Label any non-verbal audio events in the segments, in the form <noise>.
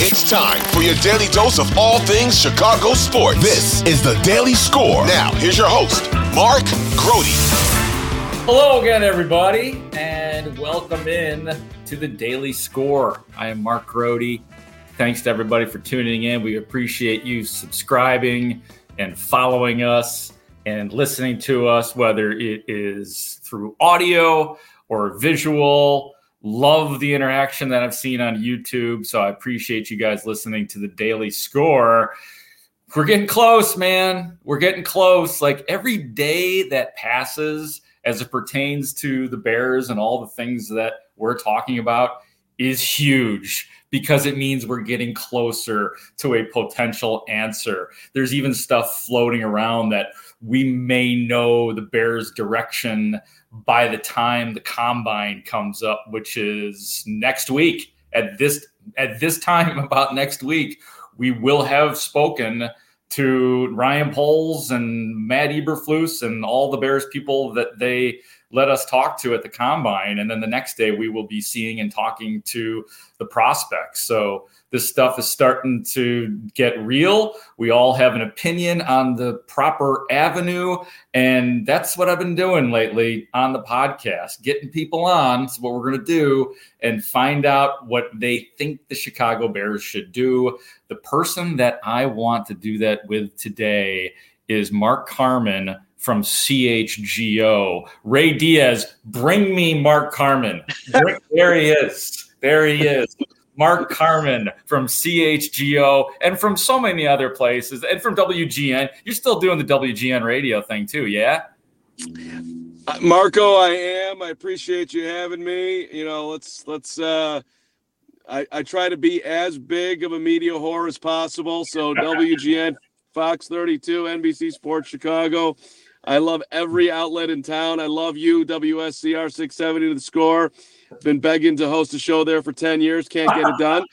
It's time for your daily dose of all things Chicago sports. This is the Daily Score. Now, here's your host, Mark Grote. Hello again, everybody, and welcome in to the Daily Score. I am Mark Grote. Thanks to everybody for tuning in. We appreciate you subscribing and following us and listening to us, whether it is through audio or visual Love the interaction that I've seen on YouTube. So I appreciate you guys listening to the daily score. We're getting close, man. We're getting close. Like every day that passes as it pertains to the Bears and all the things that we're talking about is huge because it means we're getting closer to a potential answer. There's even stuff floating around that we may know the Bears' direction by the time the combine comes up, which is next week. At this at this time, <laughs> about next week, we will have spoken to Ryan Poles and Matt Eberflus and all the Bears people that they let us talk to at the combine. And then the next day, we will be seeing and talking to the prospects. So this stuff is starting to get real. We all have an opinion on the proper avenue. And that's what I've been doing lately on the podcast, getting people on. That's what we're going to do and find out what they think the Chicago Bears should do. The person that I want to do that with today is Mark Carman from CHGO. Ray Diaz, bring me Mark Carman. <laughs> there he is. There he is. Mark Carman from CHGO and from so many other places and from WGN. You're still doing the WGN radio thing too, yeah? Uh, Marco, I am. I appreciate you having me. You know, let's let's uh I, I try to be as big of a media whore as possible. So <laughs> WGN, Fox 32, NBC Sports Chicago. I love every outlet in town. I love you, WSCR 670 to the score. Been begging to host a show there for 10 years. Can't get it done.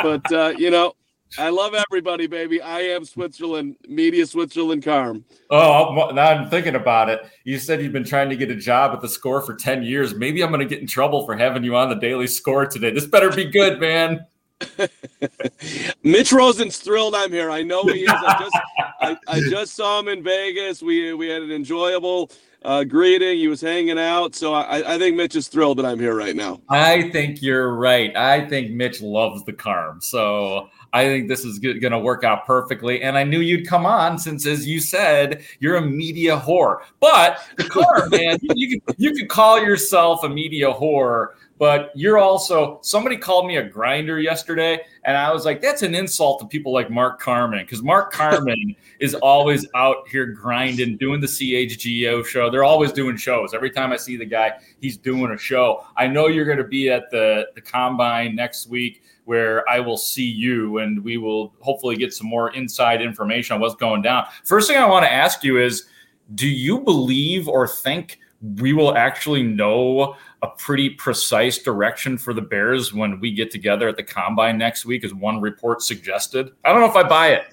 But, uh, you know, I love everybody, baby. I am Switzerland, Media Switzerland Carm. Oh, now I'm thinking about it. You said you've been trying to get a job at the score for 10 years. Maybe I'm going to get in trouble for having you on the daily score today. This better be good, man. <laughs> Mitch Rosen's thrilled I'm here. I know he is. I just, I, I <laughs> just saw him in Vegas. We we had an enjoyable uh, greeting. He was hanging out. So I, I think Mitch is thrilled that I'm here right now. I think you're right. I think Mitch loves the Carm. So I think this is going to work out perfectly. And I knew you'd come on since, as you said, you're a media whore. But the Carm, <laughs> man, you, you, could, you could call yourself a media whore but you're also somebody called me a grinder yesterday and i was like that's an insult to people like mark carman because mark <laughs> carman is always out here grinding doing the chgo show. They're always doing shows. Every time i see the guy he's doing a show. I know you're going to be at the the combine next week where i will see you and we will hopefully get some more inside information on what's going down. First thing i want to ask you is do you believe or think we will actually know a pretty precise direction for the Bears when we get together at the combine next week, as one report suggested. I don't know if I buy it.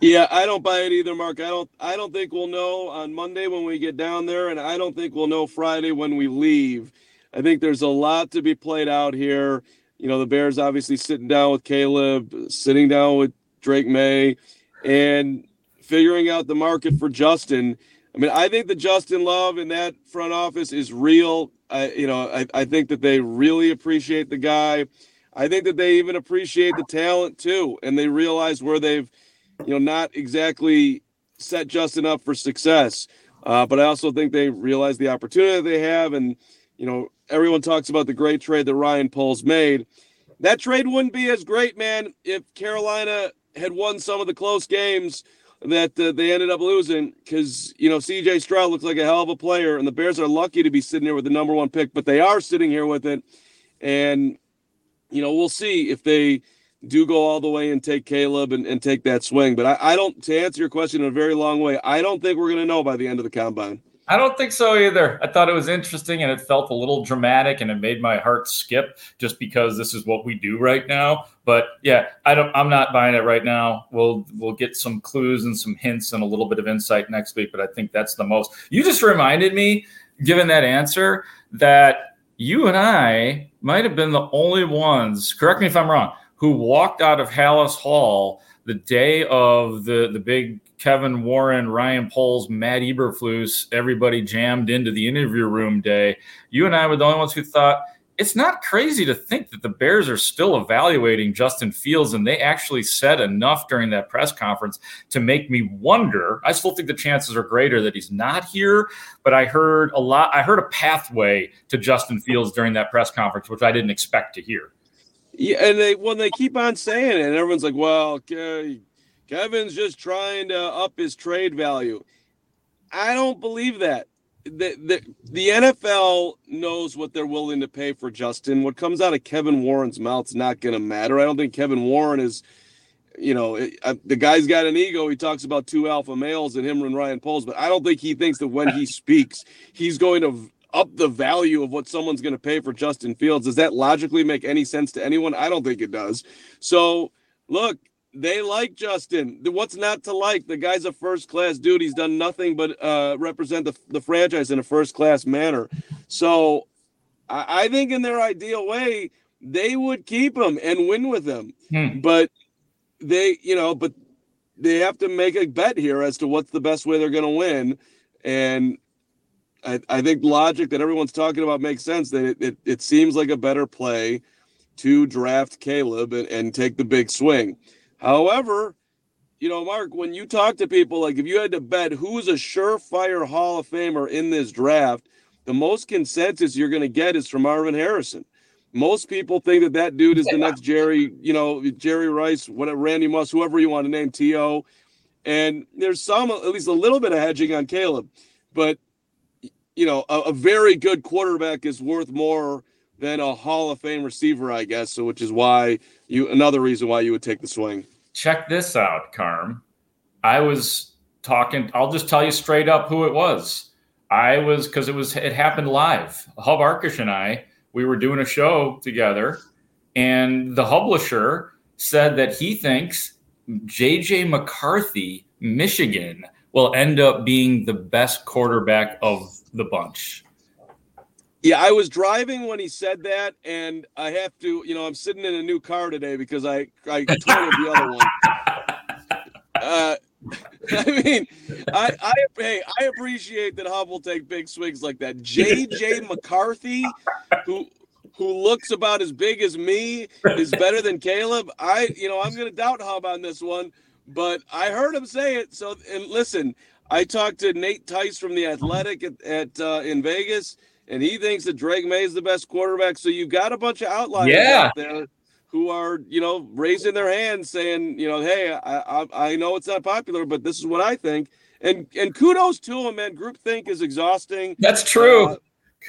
Yeah, I don't buy it either, Mark. I don't I don't think we'll know on Monday when we get down there, and I don't think we'll know Friday when we leave. I think there's a lot to be played out here. You know, the Bears obviously sitting down with Caleb, sitting down with Drake Maye, and figuring out the market for Justin. I mean, I think the Justin Love in that front office is real. I, you know, I, I think that they really appreciate the guy. I think that they even appreciate the talent too, and they realize where they've, you know, not exactly set Justin up for success. Uh, but I also think they realize the opportunity that they have, and you know, everyone talks about the great trade that Ryan Poles made. That trade wouldn't be as great, man, if Carolina had won some of the close games that uh, they ended up losing because you know CJ Stroud looks like a hell of a player, and the Bears are lucky to be sitting here with the number one pick, but they are sitting here with it, and you know we'll see if they do go all the way and take Caleb and, and take that swing. But I, I don't to answer your question in a very long way. I don't think we're going to know by the end of the combine. I don't think so either. I thought it was interesting and it felt a little dramatic and it made my heart skip just because this is what we do right now. But yeah, I don't I'm not buying it right now. We'll we'll get some clues and some hints and a little bit of insight next week, but I think that's the most. You just reminded me given that answer that you and I might have been the only ones, correct me if I'm wrong, who walked out of Halas Hall the day of the the big Kevin Warren, Ryan Poles, Matt Eberflus, everybody jammed into the interview room day. You and I were the only ones who thought it's not crazy to think that the Bears are still evaluating Justin Fields, and they actually said enough during that press conference to make me wonder. I still think the chances are greater that he's not here, but I heard a lot. I heard a pathway to Justin Fields during that press conference, which I didn't expect to hear. Yeah, and they when they keep on saying it, and everyone's like, "Well, Kevin's just trying to up his trade value." I don't believe that the, the the NFL knows what they're willing to pay for Justin. What comes out of Kevin Warren's mouth is not going to matter. I don't think Kevin Warren is, you know, it, uh, the guy's got an ego. He talks about two alpha males and him and Ryan Poles, but I don't think he thinks that when he speaks, he's going to up the value of what someone's going to pay for Justin Fields. Does that logically make any sense to anyone? I don't think it does. So, look, they like Justin. What's not to like? The guy's a first class dude. He's done nothing but uh, represent the, the franchise in a first class manner. So I, I, think in their ideal way, they would keep him and win with him. Hmm. But they, you know, but they have to make a bet here as to what's the best way they're going to win. And I, I think logic that everyone's talking about makes sense. That it, it, it seems like a better play to draft Caleb and, and take the big swing. However, you know, Mark, when you talk to people, like if you had to bet who's a surefire Hall of Famer in this draft, the most consensus you're going to get is from Marvin Harrison. Most people think that that dude is the next Jerry, you know, Jerry Rice, whatever, Randy Moss, whoever you want to name, T.O. And there's some, at least a little bit of hedging on Caleb. But, you know, a, a very good quarterback is worth more than a Hall of Fame receiver, I guess. So, which is why you another reason why you would take the swing. Check this out, Carm. I was talking. I'll just tell you straight up who it was. I was because it was it happened live. Hub Arkush and I we were doing a show together, and the publisher said that he thinks JJ McCarthy, Michigan, will end up being the best quarterback of the bunch. Yeah, I was driving when he said that, and I have to, you know, I'm sitting in a new car today because I I totaled the other one. Uh, <laughs> I mean, I I hey, I appreciate that Hub will take big swings like that. JJ McCarthy, who who looks about as big as me, is better than Caleb. I, you know, I'm to doubt Hub on this one, but I heard him say it. So, and listen, I talked to Nate Tice from the Athletic at, at uh, in Vegas and he thinks that Drake Maye is the best quarterback. So you've got a bunch of outliers yeah. out there who are, you know, raising their hands saying, you know, hey, I, I, I know it's not popular, but this is what I think. And and kudos to him, man. Groupthink is exhausting. That's true. Uh,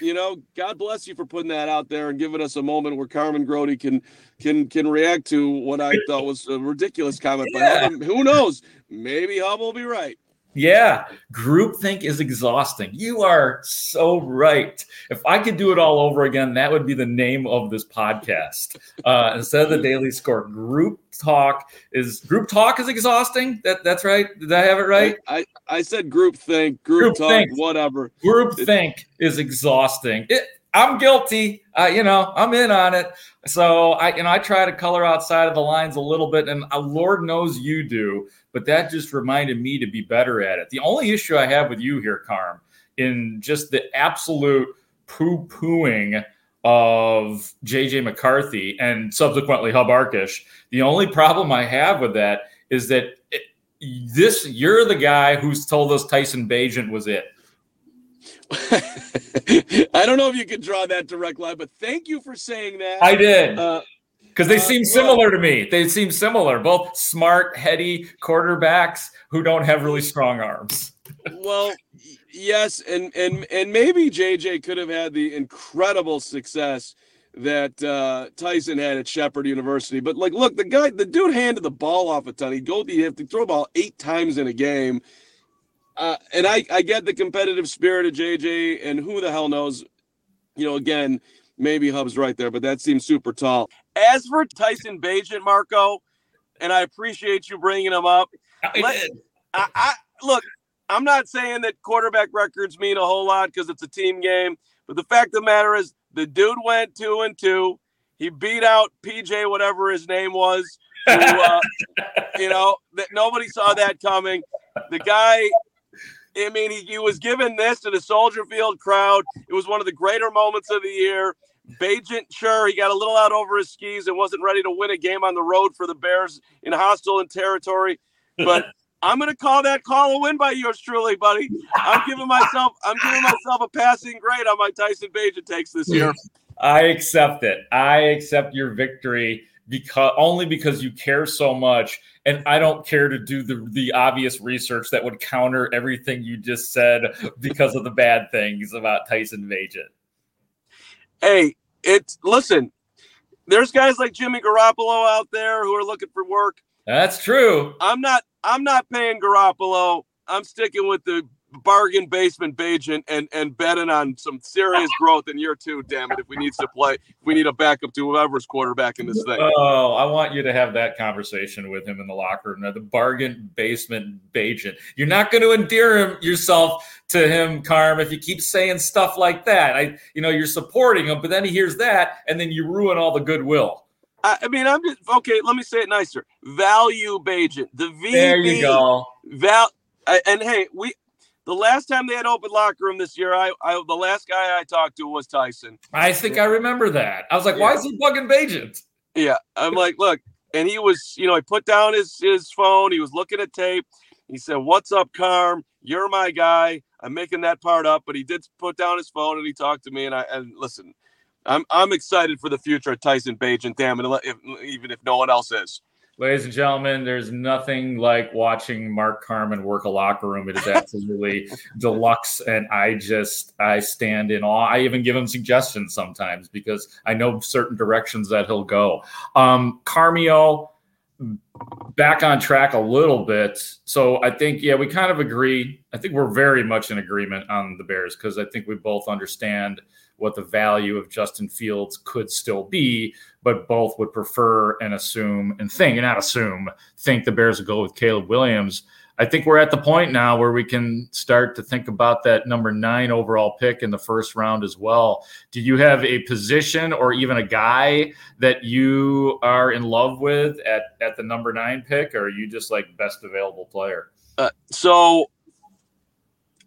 you know, God bless you for putting that out there and giving us a moment where Carman Grote can can can react to what I thought was a ridiculous comment. Yeah. But who knows? Maybe Hub will be right. Yeah, groupthink is exhausting. You are so right. If I could do it all over again, that would be the name of this podcast. Uh, instead of the daily score, group talk is group talk is exhausting. That that's right. Did I have it right? I, I said groupthink, group, group talk, think. whatever. Groupthink is exhausting. It, I'm guilty. Uh, you know, I'm in on it. So I, you know, I try to color outside of the lines a little bit, and uh, Lord knows you do but that just reminded me to be better at it. The only issue I have with you here, Carm, in just the absolute poo pooing of JJ McCarthy and subsequently Hub Arkush, the only problem I have with that is that it, this you're the guy who's told us Tyson Bagent was it. <laughs> I don't know if you could draw that direct line, but thank you for saying that. I did. Uh, because they uh, seem similar to me. They seem similar, both smart, heady quarterbacks who don't have really strong arms. well, yes, and and and maybe JJ could have had the incredible success that uh, Tyson had at Shepherd University. But like, look, the guy, the dude handed the ball off a ton. He'd go, he'd have to throw the ball eight times in a game. Uh, and I, I get the competitive spirit of JJ, and who the hell knows, you know, again, maybe Hub's right there, but that seems super tall. As for Tyson Bagent, Marco, and I appreciate you bringing him up. Let, I, I, look, I'm not saying that quarterback records mean a whole lot because it's a team game, but the fact of the matter is, the dude went two and two. He beat out PJ, whatever his name was. Who, uh, <laughs> you know, that nobody saw that coming. The guy, I mean, he, he was given this to the Soldier Field crowd. It was one of the greater moments of the year. Bagent, sure, he got a little out over his skis and wasn't ready to win a game on the road for the Bears in hostile territory. But <laughs> I'm going to call that call a win by yours truly, buddy. I'm giving myself I'm giving myself a passing grade on my Tyson Bagent takes this year. I accept it. I accept your victory because only because you care so much and I don't care to do the the obvious research that would counter everything you just said <laughs> because of the bad things about Tyson Bagent. Hey, it's listen, there's guys like Jimmy Garoppolo out there who are looking for work. That's true. I'm not I'm not paying Garoppolo. I'm sticking with the bargain basement Bagent and and betting on some serious <laughs> growth in year two. Damn it! If we need to play, if we need a backup to whoever's quarterback in this thing. Oh, I want you to have that conversation with him in the locker room. The bargain basement Bagent. You're not going to endear him yourself to him, Carm, if you keep saying stuff like that. I, you know, you're supporting him, but then he hears that, and then you ruin all the goodwill. I, I mean, I'm just okay. Let me say it nicer. Value Bagent. The VB. There you go. Val. And hey, we the last time they had open locker room this year, I, I the last guy I talked to was Tyson. I think I remember that. I was like, yeah. why is he bugging Bagent? Yeah, I'm like, look, and he was, you know, he put down his his phone. He was looking at tape. He said, "What's up, Carm? You're my guy." I'm making that part up, but he did put down his phone and he talked to me. And I and listen, I'm I'm excited for the future of Tyson Bagent. Damn it, even if no one else is. Ladies and gentlemen, there's nothing like watching Mark Carman work a locker room. It is absolutely <laughs> deluxe, and I just I stand in awe. I even give him suggestions sometimes because I know certain directions that he'll go. Um, Carmio, back on track a little bit. So I think yeah, we kind of agree. I think we're very much in agreement on the Bears because I think we both understand what the value of Justin Fields could still be, but both would prefer and assume and think, and not assume, think the Bears would go with Caleb Williams. I think we're at the point now where we can start to think about that number nine overall pick in the first round as well. Do you have a position or even a guy that you are in love with at, at the number nine pick, or are you just like best available player? Uh, so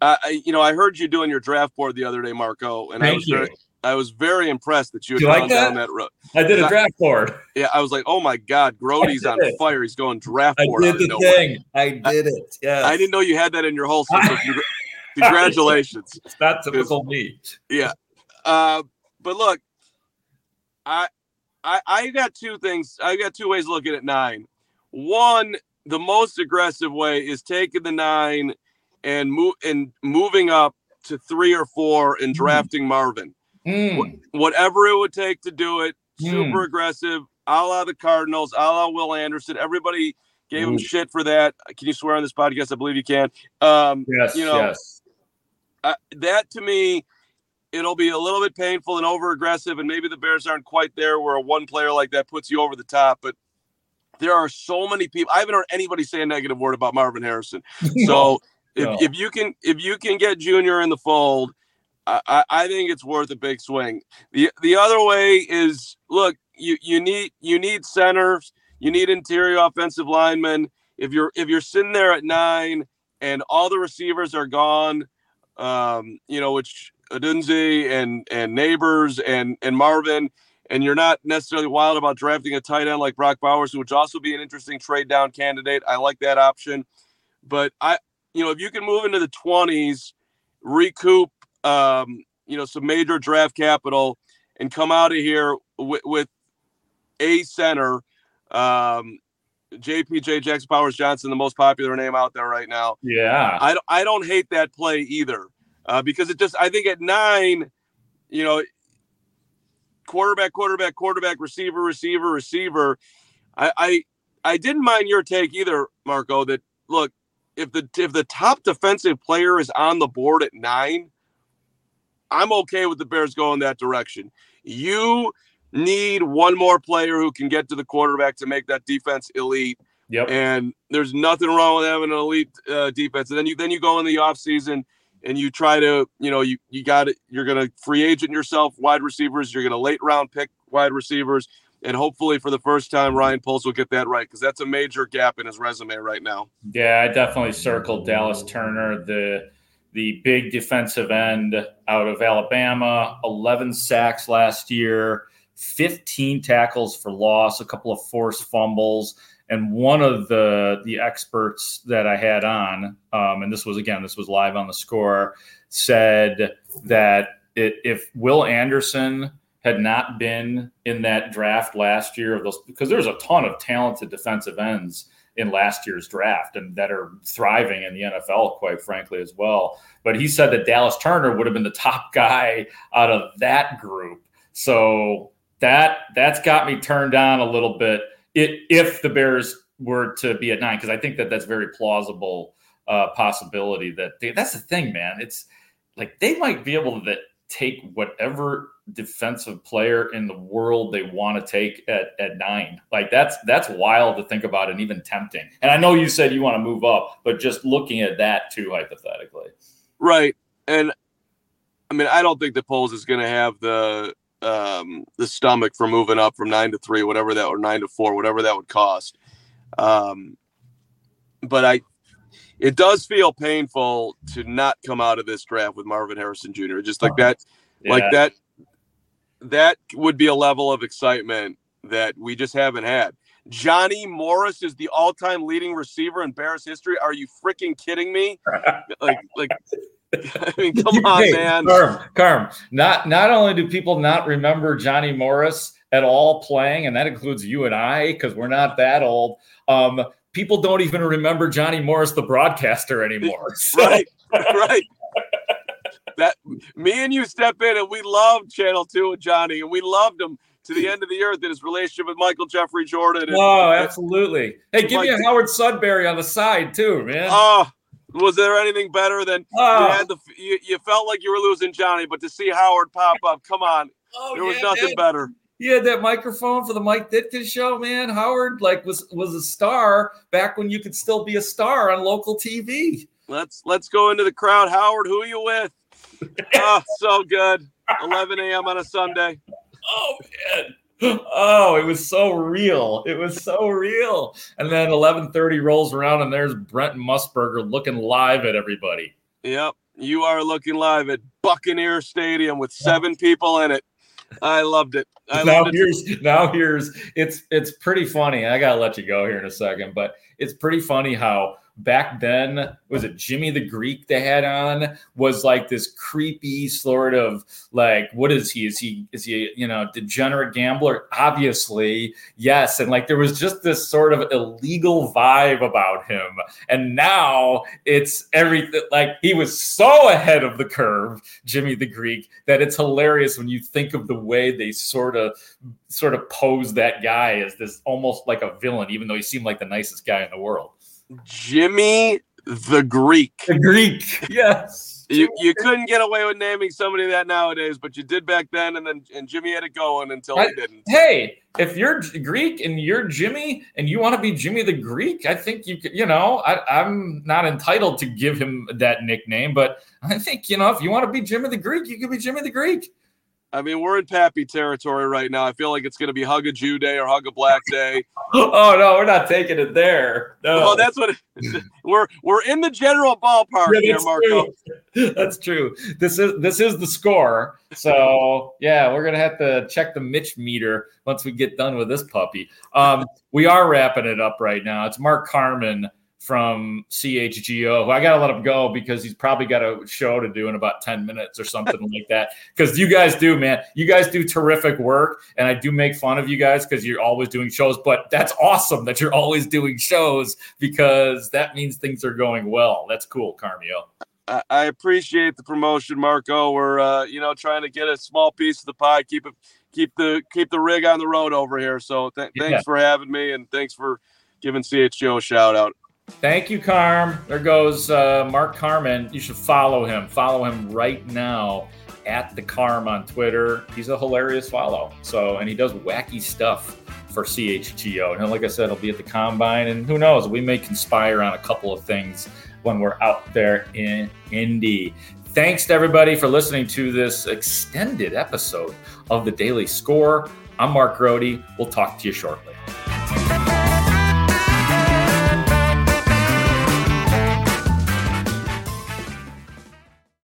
I, you know, I heard you doing your draft board the other day, Marco, and Thank I was you. very, I was very impressed that you had you gone like that? down that road. I did a draft board. Yeah, I was like, oh my god, Grote's on it. fire. He's going draft I board. did the thing. I did it. Yeah. I didn't know you had that in your holster. So congr- <laughs> congratulations. It's not typical me. Yeah. Uh, but look, I, I, I got two things. I got two ways of looking at nine. One, the most aggressive way is taking the nine and move and moving up to three or four and drafting Marvin. Mm. Whatever it would take to do it, Hmm. super aggressive, a la the Cardinals, a la Will Anderson. Everybody gave him shit for that. Can you swear on this podcast? I believe you can. Um, Yes. you know, yes. uh, that to me, it'll be a little bit painful and over aggressive, and maybe the Bears aren't quite there where a one player like that puts you over the top. But there are so many people. I haven't heard anybody say a negative word about Marvin Harrison. <laughs> So if, No. if you can if you can get Junior in the fold, I, I, think it's worth a big swing. the The other way is look you you need you need centers, you need interior offensive linemen. If you're if you're sitting there at nine and all the receivers are gone, um, you know which Odunze and and Nabers and and Marvin. And you're not necessarily wild about drafting a tight end like Brock Bowers, which would also be an interesting trade down candidate. I like that option. But I, you know, if you can move into the 20s, recoup, um, you know, some major draft capital and come out of here with, with a center, um, JPJ Jackson Powers Johnson, the most popular name out there right now. Yeah. I, don't- I don't hate that play either uh, because it just, I think at nine, you know, quarterback, quarterback, quarterback, receiver, receiver, receiver. I, I, I didn't mind your take either, Marco, that look, if the if the top defensive player is on the board at nine, I'm okay with the Bears going that direction. You need one more player who can get to the quarterback to make that defense elite. Yep. And there's nothing wrong with having an elite uh, defense. And then you then you go in the offseason and you try to, you know, you you got it. You're gonna free agent yourself, wide receivers. You're gonna late round pick wide receivers. And hopefully, for the first time, Ryan Poles will get that right because that's a major gap in his resume right now. Yeah, I definitely circled Dallas Turner, the the big defensive end out of Alabama, 11 sacks last year, 15 tackles for loss, a couple of forced fumbles. And one of the the experts that I had on, um, and this was again, this was live on the score, said that it, if Will Anderson had not been in that draft last year of those because there's a ton of talented defensive ends in last year's draft and that are thriving in the NFL, quite frankly, as well. But he said that Dallas Turner would have been the top guy out of that group. So that that's got me turned on a little bit. It, if the Bears were to be at nine, because I think that that's very plausible uh, possibility. That they, that's the thing, man. It's like they might be able to take whatever defensive player in the world they want to take at, at nine. Like that's that's wild to think about and even tempting. And I know you said you want to move up, but just looking at that too hypothetically. Right. And I mean, I don't think the Poles is gonna have the um the stomach for moving up from nine to three, whatever that or nine to four, whatever that would cost. Um but I it does feel painful to not come out of this draft with Marvin Harrison Jr. Just like that, yeah. like that, that would be a level of excitement that we just haven't had. Johnny Morris is the all-time leading receiver in Bears history. Are you freaking kidding me? <laughs> like, like, <laughs> I mean, come on, hey, man. Carm, Carm. Not not only do people not remember Johnny Morris at all playing, and that includes you and I, because we're not that old. Um, people don't even remember Johnny Morris, the broadcaster, anymore. <laughs> So. Right, right. That me and you step in, and we loved Channel Two and Johnny, and we loved him to the end of the earth in his relationship with Michael Jeffrey Jordan. And, oh, uh, absolutely. Hey, give me a Howard Sudberry on the side too, man. Oh, was there anything better than oh. you ah. had the you, you, felt like you were losing Johnny, but to see Howard pop up, come on, oh, there was yeah, nothing man. better he had that microphone for the Mike Ditka show, man. Howard like was was a star back when you could still be a star on local TV. Let's let's go into the crowd. Howard, who are you with? Oh, so good. 11 a.m. on a Sunday. Oh man. Oh, it was so real. It was so real. And then 11:30 rolls around and there's Brent Musburger looking live at everybody. Yep. You are looking live at Buccaneer Stadium with seven people in it. I loved it. I now loved here's it. now here's it's it's pretty funny. I gotta let you go here in a second, but it's pretty funny how back then was it Jimmy the Greek they had on? Was like this creepy sort of like what is he? Is he is he you know degenerate gambler? Obviously yes. And like there was just this sort of illegal vibe about him. And now it's everything like he was so ahead of the curve Jimmy the Greek that it's hilarious when you think of the way they sort of sort of pose that guy as this almost like a villain even though he seemed like the nicest guy in the world Jimmy the Greek. The Greek, yes. You you couldn't get away with naming somebody that nowadays, but you did back then, and then and Jimmy had it going until I, he didn't. Hey, if you're Greek and you're Jimmy and you want to be Jimmy the Greek, I think you could. you know I, I'm not entitled to give him that nickname, but I think you know if you want to be Jimmy the Greek, you could be Jimmy the Greek. I mean, we're in Pappy territory right now. I feel like it's going to be Hug a Jew Day or Hug a Black Day. <laughs> oh no, we're not taking it there. No, oh, that's what it, <laughs> we're we're in the general ballpark yeah, here, Marco. True. <laughs> That's true. This is this is the score. So yeah, we're gonna have to check the Mitch meter once we get done with this puppy. Um, we are wrapping it up right now. It's Mark Carman from CHGO, who I got to let him go because he's probably got a show to do in about 10 minutes or something like that. <laughs> Because you guys do, man. You guys do terrific work. And I do make fun of you guys because you're always doing shows. But that's awesome that you're always doing shows because that means things are going well. That's cool, Carmio. I appreciate the promotion, Marco. We're uh, you know trying to get a small piece of the pie, keep it, keep the keep the rig on the road over here. So th- yeah. thanks for having me, and thanks for giving CHGO a shout out. Thank you, Carm. There goes uh, Mark Carman. You should follow him. Follow him right now at the Carm on Twitter. He's a hilarious follow. So, and he does wacky stuff for CHGO. And like I said, he'll be at the combine, and who knows, we may conspire on a couple of things when we're out there in Indy. Thanks to everybody for listening to this extended episode of the Daily Score. I'm Mark Grote. We'll talk to you shortly.